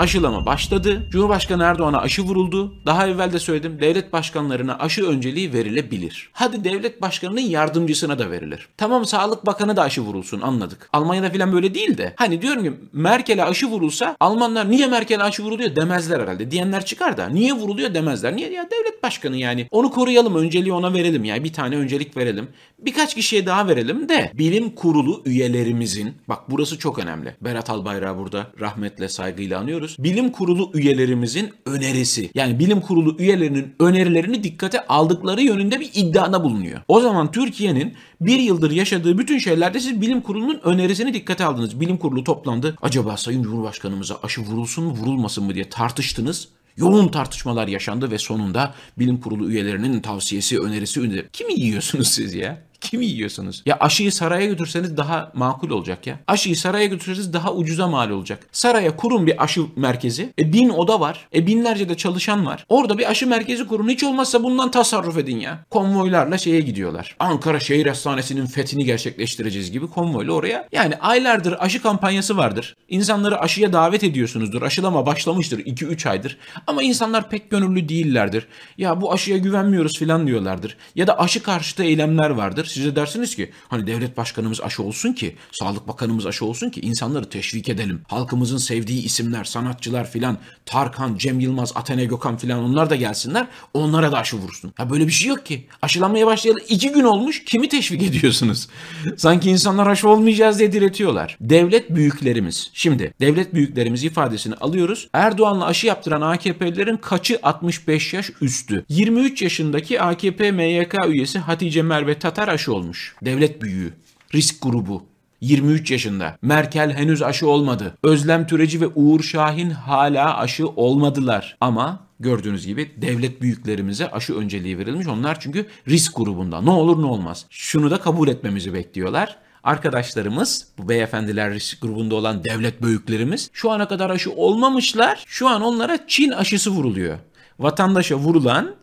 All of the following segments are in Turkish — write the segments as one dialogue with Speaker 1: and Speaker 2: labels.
Speaker 1: aşılama başladı. Cumhurbaşkanı Erdoğan'a aşı vuruldu. Daha evvel de söyledim devlet başkanlarına aşı önceliği verilebilir. Hadi devlet başkanının yardımcısına da verilir. Tamam Sağlık Bakanı da aşı vurulsun anladık. Almanya'da falan böyle değil de. Hani diyorum ki Merkel'e aşı vurulsa Almanlar niye Merkel'e aşı vuruluyor demezler herhalde. Diyenler çıkar da niye vuruluyor demezler. Niye? Ya devlet başkanı yani. Onu koruyalım önceliği ona verelim yani bir tane öncelik verelim. Birkaç kişiye daha verelim de bilim kurulu üyelerimizin bak burası çok önemli. Berat Albayrak'ı burada rahmetle saygıyla anıyoruz. Bilim kurulu üyelerimizin önerisi yani bilim kurulu üyelerinin önerilerini dikkate aldıkları yönünde bir iddiada bulunuyor. O zaman Türkiye'nin bir yıldır yaşadığı bütün şeylerde siz bilim kurulunun önerisini dikkate aldınız. Bilim kurulu toplandı. Acaba Sayın Cumhurbaşkanımıza aşı vurulsun mu vurulmasın mı diye tartıştınız. Yoğun tartışmalar yaşandı ve sonunda bilim kurulu üyelerinin tavsiyesi, önerisi öneri. Kimi yiyorsunuz siz ya? Kimi yiyorsunuz? Ya aşıyı saraya götürseniz daha makul olacak ya. Aşıyı saraya götürseniz daha ucuza mal olacak. Saraya kurun bir aşı merkezi. E bin oda var. E binlerce de çalışan var. Orada bir aşı merkezi kurun. Hiç olmazsa bundan tasarruf edin ya. Konvoylarla şeye gidiyorlar. Ankara Şehir Hastanesi'nin fethini gerçekleştireceğiz gibi konvoyla oraya. Yani aylardır aşı kampanyası vardır. İnsanları aşıya davet ediyorsunuzdur. Aşılama başlamıştır 2-3 aydır. Ama insanlar pek gönüllü değillerdir. Ya bu aşıya güvenmiyoruz filan diyorlardır. Ya da aşı karşıtı eylemler vardır. Siz de dersiniz ki hani devlet başkanımız aşı olsun ki, Sağlık Bakanımız aşı olsun ki insanları teşvik edelim. Halkımızın sevdiği isimler, sanatçılar filan, Tarkan, Cem Yılmaz, Atene Gökhan filan onlar da gelsinler. Onlara da aşı vursun. Ya böyle bir şey yok ki. Aşılanmaya başlayalı iki gün olmuş. Kimi teşvik ediyorsunuz? Sanki insanlar aşı olmayacağız diye diretiyorlar. Devlet büyüklerimiz. Şimdi devlet büyüklerimiz ifadesini alıyoruz. Erdoğan'la aşı yaptıran AKP'lilerin kaçı 65 yaş üstü? 23 yaşındaki AKP MYK üyesi Hatice Merve Tatar aşı olmuş. Devlet büyüğü. Risk grubu. 23 yaşında. Merkel henüz aşı olmadı. Özlem Türeci ve Uğur Şahin hala aşı olmadılar. Ama gördüğünüz gibi devlet büyüklerimize aşı önceliği verilmiş. Onlar çünkü risk grubunda. Ne olur ne olmaz. Şunu da kabul etmemizi bekliyorlar. Arkadaşlarımız, bu beyefendiler risk grubunda olan devlet büyüklerimiz şu ana kadar aşı olmamışlar. Şu an onlara Çin aşısı vuruluyor. Vatandaşa vurulan,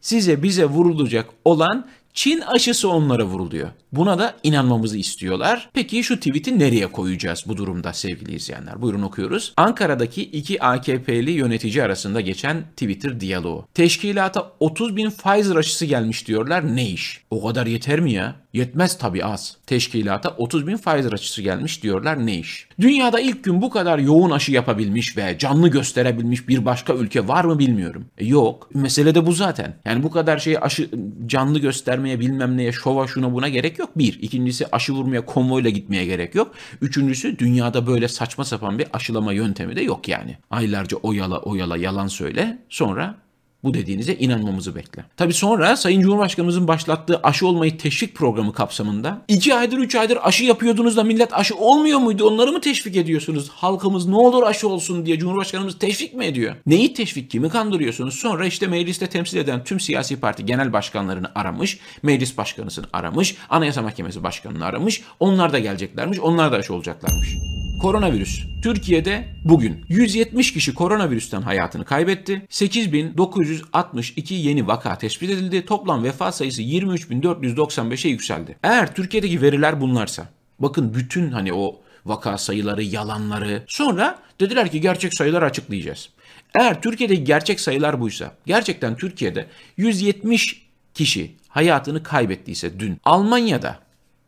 Speaker 1: size bize vurulacak olan Çin aşısı onlara vuruluyor. Buna da inanmamızı istiyorlar. Peki şu tweet'i nereye koyacağız bu durumda sevgili izleyenler? Buyurun okuyoruz. Ankara'daki iki AKP'li yönetici arasında geçen Twitter diyaloğu. Teşkilata 30 bin Pfizer aşısı gelmiş diyorlar. Ne iş? O kadar yeter mi ya? Yetmez tabii az. Teşkilata 30 bin Pfizer aşısı gelmiş diyorlar. Ne iş? Dünyada ilk gün bu kadar yoğun aşı yapabilmiş ve canlı gösterebilmiş bir başka ülke var mı bilmiyorum. E yok. Mesele de bu zaten. Yani bu kadar şeyi aşı canlı göstermeye bilmem neye şova şuna buna gerek yok. Bir. İkincisi aşı vurmaya konvoyla gitmeye gerek yok. Üçüncüsü dünyada böyle saçma sapan bir aşılama yöntemi de yok yani. Aylarca oyala oyala yalan söyle sonra bu dediğinize inanmamızı bekle. Tabi sonra Sayın Cumhurbaşkanımızın başlattığı aşı olmayı teşvik programı kapsamında 2 aydır 3 aydır aşı yapıyordunuz da millet aşı olmuyor muydu? Onları mı teşvik ediyorsunuz? Halkımız ne olur aşı olsun diye Cumhurbaşkanımız teşvik mi ediyor? Neyi teşvik? Kimi kandırıyorsunuz? Sonra işte mecliste temsil eden tüm siyasi parti genel başkanlarını aramış, meclis başkanısını aramış, anayasa mahkemesi başkanını aramış. Onlar da geleceklermiş, onlar da aşı olacaklarmış. Koronavirüs. Türkiye'de bugün 170 kişi koronavirüsten hayatını kaybetti. 8962 yeni vaka tespit edildi. Toplam vefat sayısı 23495'e yükseldi. Eğer Türkiye'deki veriler bunlarsa bakın bütün hani o vaka sayıları, yalanları. Sonra dediler ki gerçek sayıları açıklayacağız. Eğer Türkiye'deki gerçek sayılar buysa, gerçekten Türkiye'de 170 kişi hayatını kaybettiyse dün Almanya'da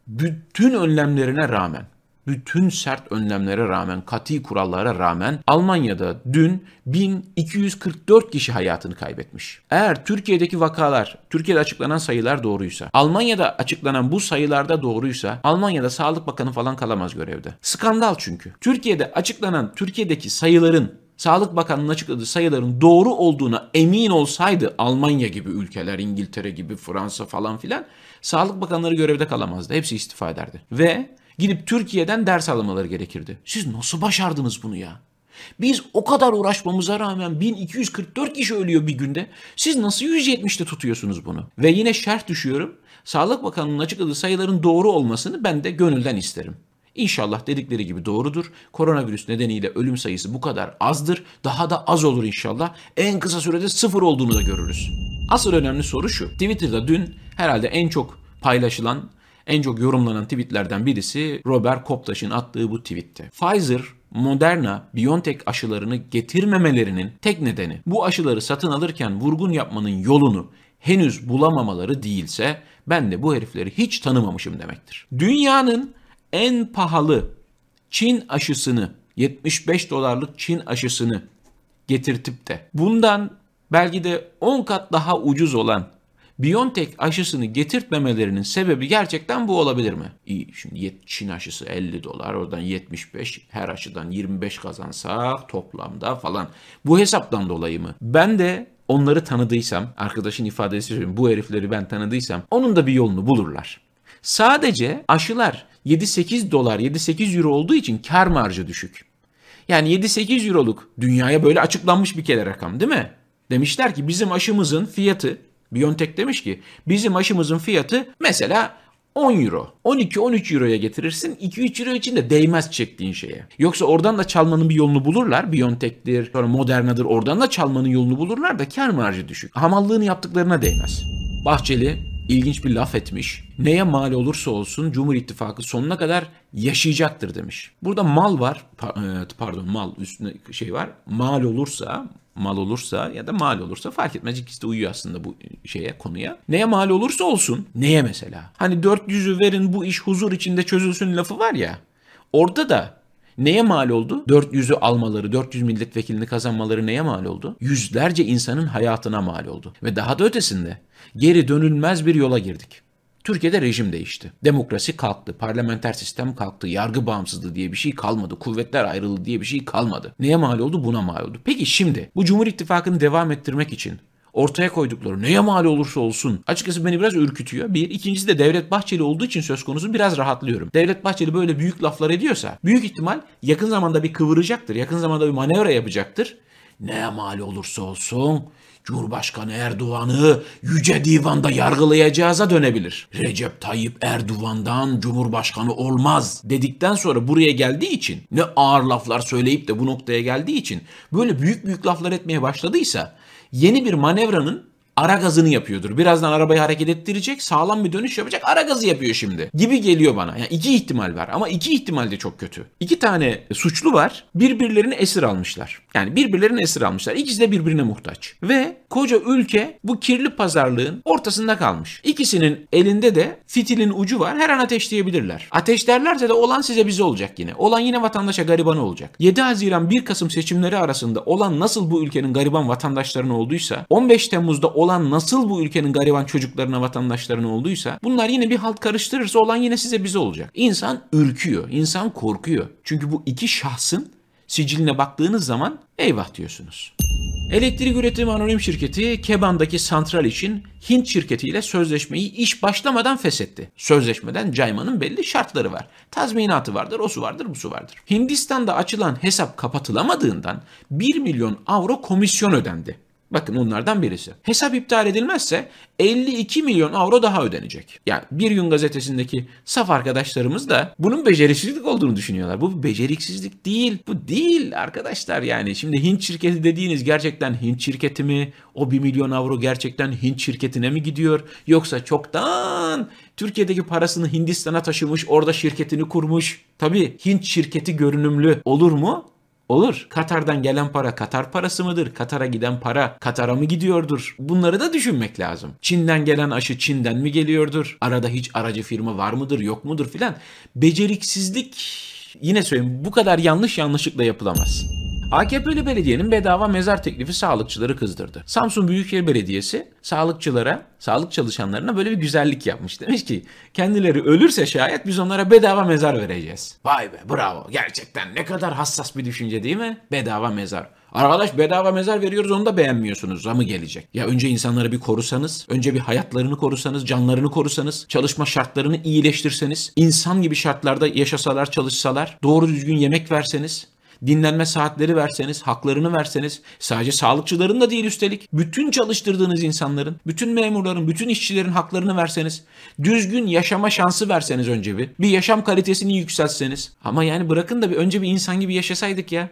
Speaker 1: bütün önlemlerine rağmen bütün sert önlemlere rağmen, kati kurallara rağmen Almanya'da dün 1244 kişi hayatını kaybetmiş. Eğer Türkiye'deki vakalar, Türkiye'de açıklanan sayılar doğruysa, Almanya'da açıklanan bu sayılarda doğruysa, Almanya'da Sağlık Bakanı falan kalamaz görevde. Skandal çünkü. Türkiye'de açıklanan Türkiye'deki sayıların Sağlık Bakanlığı'nın açıkladığı sayıların doğru olduğuna emin olsaydı Almanya gibi ülkeler, İngiltere gibi, Fransa falan filan Sağlık Bakanları görevde kalamazdı. Hepsi istifa ederdi. Ve Gidip Türkiye'den ders almaları gerekirdi. Siz nasıl başardınız bunu ya? Biz o kadar uğraşmamıza rağmen 1244 kişi ölüyor bir günde. Siz nasıl 170'te tutuyorsunuz bunu? Ve yine şerh düşüyorum. Sağlık Bakanlığı'nın açıkladığı sayıların doğru olmasını ben de gönülden isterim. İnşallah dedikleri gibi doğrudur. Koronavirüs nedeniyle ölüm sayısı bu kadar azdır. Daha da az olur inşallah. En kısa sürede sıfır olduğunu da görürüz. Asıl önemli soru şu. Twitter'da dün herhalde en çok paylaşılan en çok yorumlanan tweetlerden birisi Robert Koptaş'ın attığı bu tweetti. Pfizer Moderna, BioNTech aşılarını getirmemelerinin tek nedeni bu aşıları satın alırken vurgun yapmanın yolunu henüz bulamamaları değilse ben de bu herifleri hiç tanımamışım demektir. Dünyanın en pahalı Çin aşısını 75 dolarlık Çin aşısını getirtip de bundan belki de 10 kat daha ucuz olan BioNTech aşısını getirtmemelerinin sebebi gerçekten bu olabilir mi? İyi şimdi Çin aşısı 50 dolar oradan 75 her aşıdan 25 kazansak toplamda falan. Bu hesaptan dolayı mı? Ben de onları tanıdıysam arkadaşın ifadesi söyleyeyim bu herifleri ben tanıdıysam onun da bir yolunu bulurlar. Sadece aşılar 7-8 dolar 7-8 euro olduğu için kar marjı düşük. Yani 7-8 euroluk dünyaya böyle açıklanmış bir kere rakam değil mi? Demişler ki bizim aşımızın fiyatı BioNTech demiş ki bizim aşımızın fiyatı mesela 10 euro. 12-13 euroya getirirsin. 2-3 euro için de değmez çektiğin şeye. Yoksa oradan da çalmanın bir yolunu bulurlar. BioNTech'tir, sonra Moderna'dır. Oradan da çalmanın yolunu bulurlar da kar marjı düşük. Hamallığını yaptıklarına değmez. Bahçeli ilginç bir laf etmiş. Neye mal olursa olsun Cumhur İttifakı sonuna kadar yaşayacaktır demiş. Burada mal var, e, pardon mal üstüne şey var. Mal olursa, mal olursa ya da mal olursa fark etmez. İkisi de uyuyor aslında bu şeye konuya. Neye mal olursa olsun. Neye mesela? Hani 400'ü verin bu iş huzur içinde çözülsün lafı var ya. Orada da Neye mal oldu? 400'ü almaları, 400 milletvekilini kazanmaları neye mal oldu? Yüzlerce insanın hayatına mal oldu. Ve daha da ötesinde geri dönülmez bir yola girdik. Türkiye'de rejim değişti. Demokrasi kalktı, parlamenter sistem kalktı, yargı bağımsızlığı diye bir şey kalmadı, kuvvetler ayrılığı diye bir şey kalmadı. Neye mal oldu? Buna mal oldu. Peki şimdi bu Cumhur İttifakı'nı devam ettirmek için ortaya koydukları neye mal olursa olsun açıkçası beni biraz ürkütüyor. Bir. ikincisi de Devlet Bahçeli olduğu için söz konusu biraz rahatlıyorum. Devlet Bahçeli böyle büyük laflar ediyorsa büyük ihtimal yakın zamanda bir kıvıracaktır. Yakın zamanda bir manevra yapacaktır. Neye mal olursa olsun Cumhurbaşkanı Erdoğan'ı Yüce Divan'da yargılayacağıza dönebilir. Recep Tayyip Erdoğan'dan Cumhurbaşkanı olmaz dedikten sonra buraya geldiği için ne ağır laflar söyleyip de bu noktaya geldiği için böyle büyük büyük laflar etmeye başladıysa yeni bir manevranın ara gazını yapıyordur. Birazdan arabayı hareket ettirecek, sağlam bir dönüş yapacak, ara gazı yapıyor şimdi. Gibi geliyor bana. Yani iki ihtimal var ama iki ihtimal de çok kötü. İki tane suçlu var. Birbirlerini esir almışlar. Yani birbirlerini esir almışlar. İkisi de birbirine muhtaç. Ve koca ülke bu kirli pazarlığın ortasında kalmış. İkisinin elinde de fitilin ucu var. Her an ateşleyebilirler. Ateşlerlerse de olan size bize olacak yine. Olan yine vatandaşa garibanı olacak. 7 Haziran 1 Kasım seçimleri arasında olan nasıl bu ülkenin gariban vatandaşlarına olduysa 15 Temmuz'da olan nasıl bu ülkenin gariban çocuklarına vatandaşlarına olduysa bunlar yine bir halt karıştırırsa olan yine size bize olacak. İnsan ürküyor. insan korkuyor. Çünkü bu iki şahsın siciline baktığınız zaman eyvah diyorsunuz. Elektrik Üretim Anonim Şirketi Keban'daki santral için Hint şirketiyle sözleşmeyi iş başlamadan feshetti. Sözleşmeden caymanın belli şartları var. Tazminatı vardır, o su vardır, bu su vardır. Hindistan'da açılan hesap kapatılamadığından 1 milyon avro komisyon ödendi. Bakın onlardan birisi. Hesap iptal edilmezse 52 milyon avro daha ödenecek. Yani Bir Gün gazetesindeki saf arkadaşlarımız da bunun beceriksizlik olduğunu düşünüyorlar. Bu beceriksizlik değil. Bu değil arkadaşlar yani. Şimdi Hint şirketi dediğiniz gerçekten Hint şirketi mi? O 1 milyon avro gerçekten Hint şirketine mi gidiyor? Yoksa çoktan Türkiye'deki parasını Hindistan'a taşımış, orada şirketini kurmuş. Tabii Hint şirketi görünümlü olur mu? Olur. Katar'dan gelen para Katar parası mıdır? Katar'a giden para Katar'a mı gidiyordur? Bunları da düşünmek lazım. Çin'den gelen aşı Çin'den mi geliyordur? Arada hiç aracı firma var mıdır yok mudur filan. Beceriksizlik yine söyleyeyim bu kadar yanlış yanlışlıkla yapılamaz. AKP'li belediyenin bedava mezar teklifi sağlıkçıları kızdırdı. Samsun Büyükşehir Belediyesi sağlıkçılara, sağlık çalışanlarına böyle bir güzellik yapmış. Demiş ki kendileri ölürse şayet biz onlara bedava mezar vereceğiz. Vay be bravo gerçekten ne kadar hassas bir düşünce değil mi? Bedava mezar. Arkadaş bedava mezar veriyoruz onu da beğenmiyorsunuz. Zamı gelecek. Ya önce insanları bir korusanız, önce bir hayatlarını korusanız, canlarını korusanız, çalışma şartlarını iyileştirseniz, insan gibi şartlarda yaşasalar, çalışsalar, doğru düzgün yemek verseniz, dinlenme saatleri verseniz, haklarını verseniz, sadece sağlıkçıların da değil üstelik, bütün çalıştırdığınız insanların, bütün memurların, bütün işçilerin haklarını verseniz, düzgün yaşama şansı verseniz önce bir, bir yaşam kalitesini yükseltseniz. Ama yani bırakın da bir önce bir insan gibi yaşasaydık ya.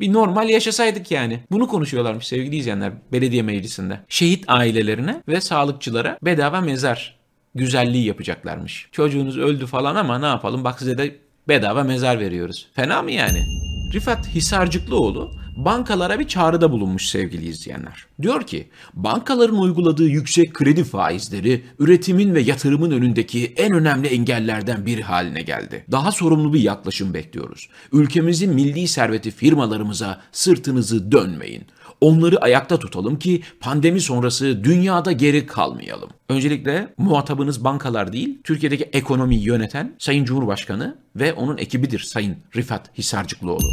Speaker 1: Bir normal yaşasaydık yani. Bunu konuşuyorlarmış sevgili izleyenler belediye meclisinde. Şehit ailelerine ve sağlıkçılara bedava mezar güzelliği yapacaklarmış. Çocuğunuz öldü falan ama ne yapalım bak size de bedava mezar veriyoruz. Fena mı yani? Rifat Hisarcıklıoğlu bankalara bir çağrıda bulunmuş sevgili izleyenler. Diyor ki, bankaların uyguladığı yüksek kredi faizleri üretimin ve yatırımın önündeki en önemli engellerden biri haline geldi. Daha sorumlu bir yaklaşım bekliyoruz. Ülkemizin milli serveti firmalarımıza sırtınızı dönmeyin. Onları ayakta tutalım ki pandemi sonrası dünyada geri kalmayalım. Öncelikle muhatabınız bankalar değil, Türkiye'deki ekonomiyi yöneten Sayın Cumhurbaşkanı ve onun ekibidir Sayın Rifat Hisarcıklıoğlu.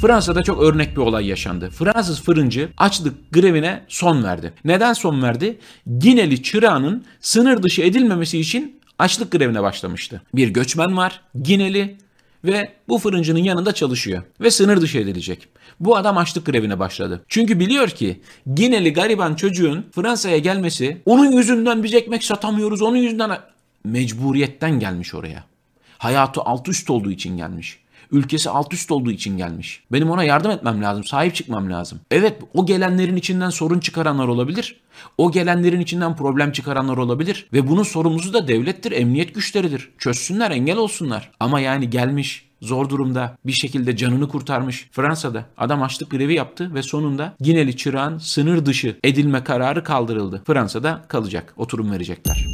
Speaker 1: Fransa'da çok örnek bir olay yaşandı. Fransız fırıncı açlık grevine son verdi. Neden son verdi? Gineli çırağının sınır dışı edilmemesi için açlık grevine başlamıştı. Bir göçmen var, Gineli ve bu fırıncının yanında çalışıyor ve sınır dışı edilecek. Bu adam açlık grevine başladı. Çünkü biliyor ki Gineli gariban çocuğun Fransa'ya gelmesi onun yüzünden biz ekmek satamıyoruz, onun yüzünden mecburiyetten gelmiş oraya. Hayatı alt üst olduğu için gelmiş. Ülkesi alt üst olduğu için gelmiş. Benim ona yardım etmem lazım, sahip çıkmam lazım. Evet o gelenlerin içinden sorun çıkaranlar olabilir. O gelenlerin içinden problem çıkaranlar olabilir. Ve bunun sorumlusu da devlettir, emniyet güçleridir. Çözsünler, engel olsunlar. Ama yani gelmiş, zor durumda bir şekilde canını kurtarmış. Fransa'da adam açlık grevi yaptı ve sonunda Gineli çırağın sınır dışı edilme kararı kaldırıldı. Fransa'da kalacak, oturum verecekler.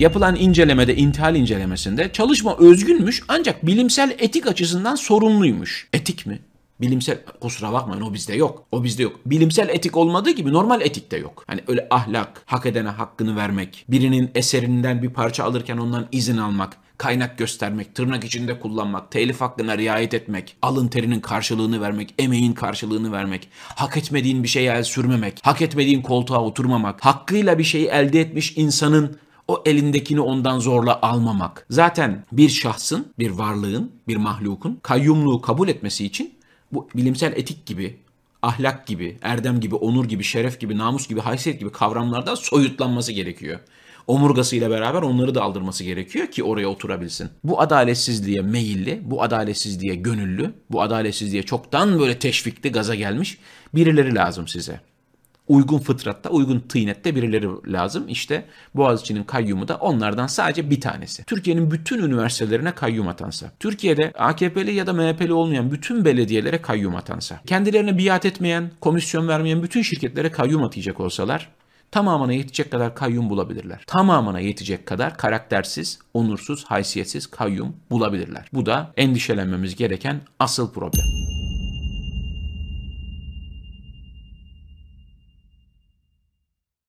Speaker 1: Yapılan incelemede, intihal incelemesinde çalışma özgünmüş ancak bilimsel etik açısından sorunluymuş. Etik mi? Bilimsel kusura bakmayın o bizde yok. O bizde yok. Bilimsel etik olmadığı gibi normal etik de yok. Hani öyle ahlak, hak edene hakkını vermek, birinin eserinden bir parça alırken ondan izin almak, kaynak göstermek, tırnak içinde kullanmak, telif hakkına riayet etmek, alın terinin karşılığını vermek, emeğin karşılığını vermek, hak etmediğin bir şeye el sürmemek, hak etmediğin koltuğa oturmamak, hakkıyla bir şeyi elde etmiş insanın o elindekini ondan zorla almamak. Zaten bir şahsın, bir varlığın, bir mahlukun kayyumluğu kabul etmesi için bu bilimsel etik gibi, ahlak gibi, erdem gibi, onur gibi, şeref gibi, namus gibi, haysiyet gibi kavramlardan soyutlanması gerekiyor. Omurgasıyla beraber onları da aldırması gerekiyor ki oraya oturabilsin. Bu adaletsizliğe meyilli, bu adaletsizliğe gönüllü, bu adaletsizliğe çoktan böyle teşvikli gaza gelmiş birileri lazım size uygun fıtratta, uygun tıynette birileri lazım. İşte Boğaziçi'nin kayyumu da onlardan sadece bir tanesi. Türkiye'nin bütün üniversitelerine kayyum atansa, Türkiye'de AKP'li ya da MHP'li olmayan bütün belediyelere kayyum atansa, kendilerine biat etmeyen, komisyon vermeyen bütün şirketlere kayyum atayacak olsalar, tamamına yetecek kadar kayyum bulabilirler. Tamamına yetecek kadar karaktersiz, onursuz, haysiyetsiz kayyum bulabilirler. Bu da endişelenmemiz gereken asıl problem.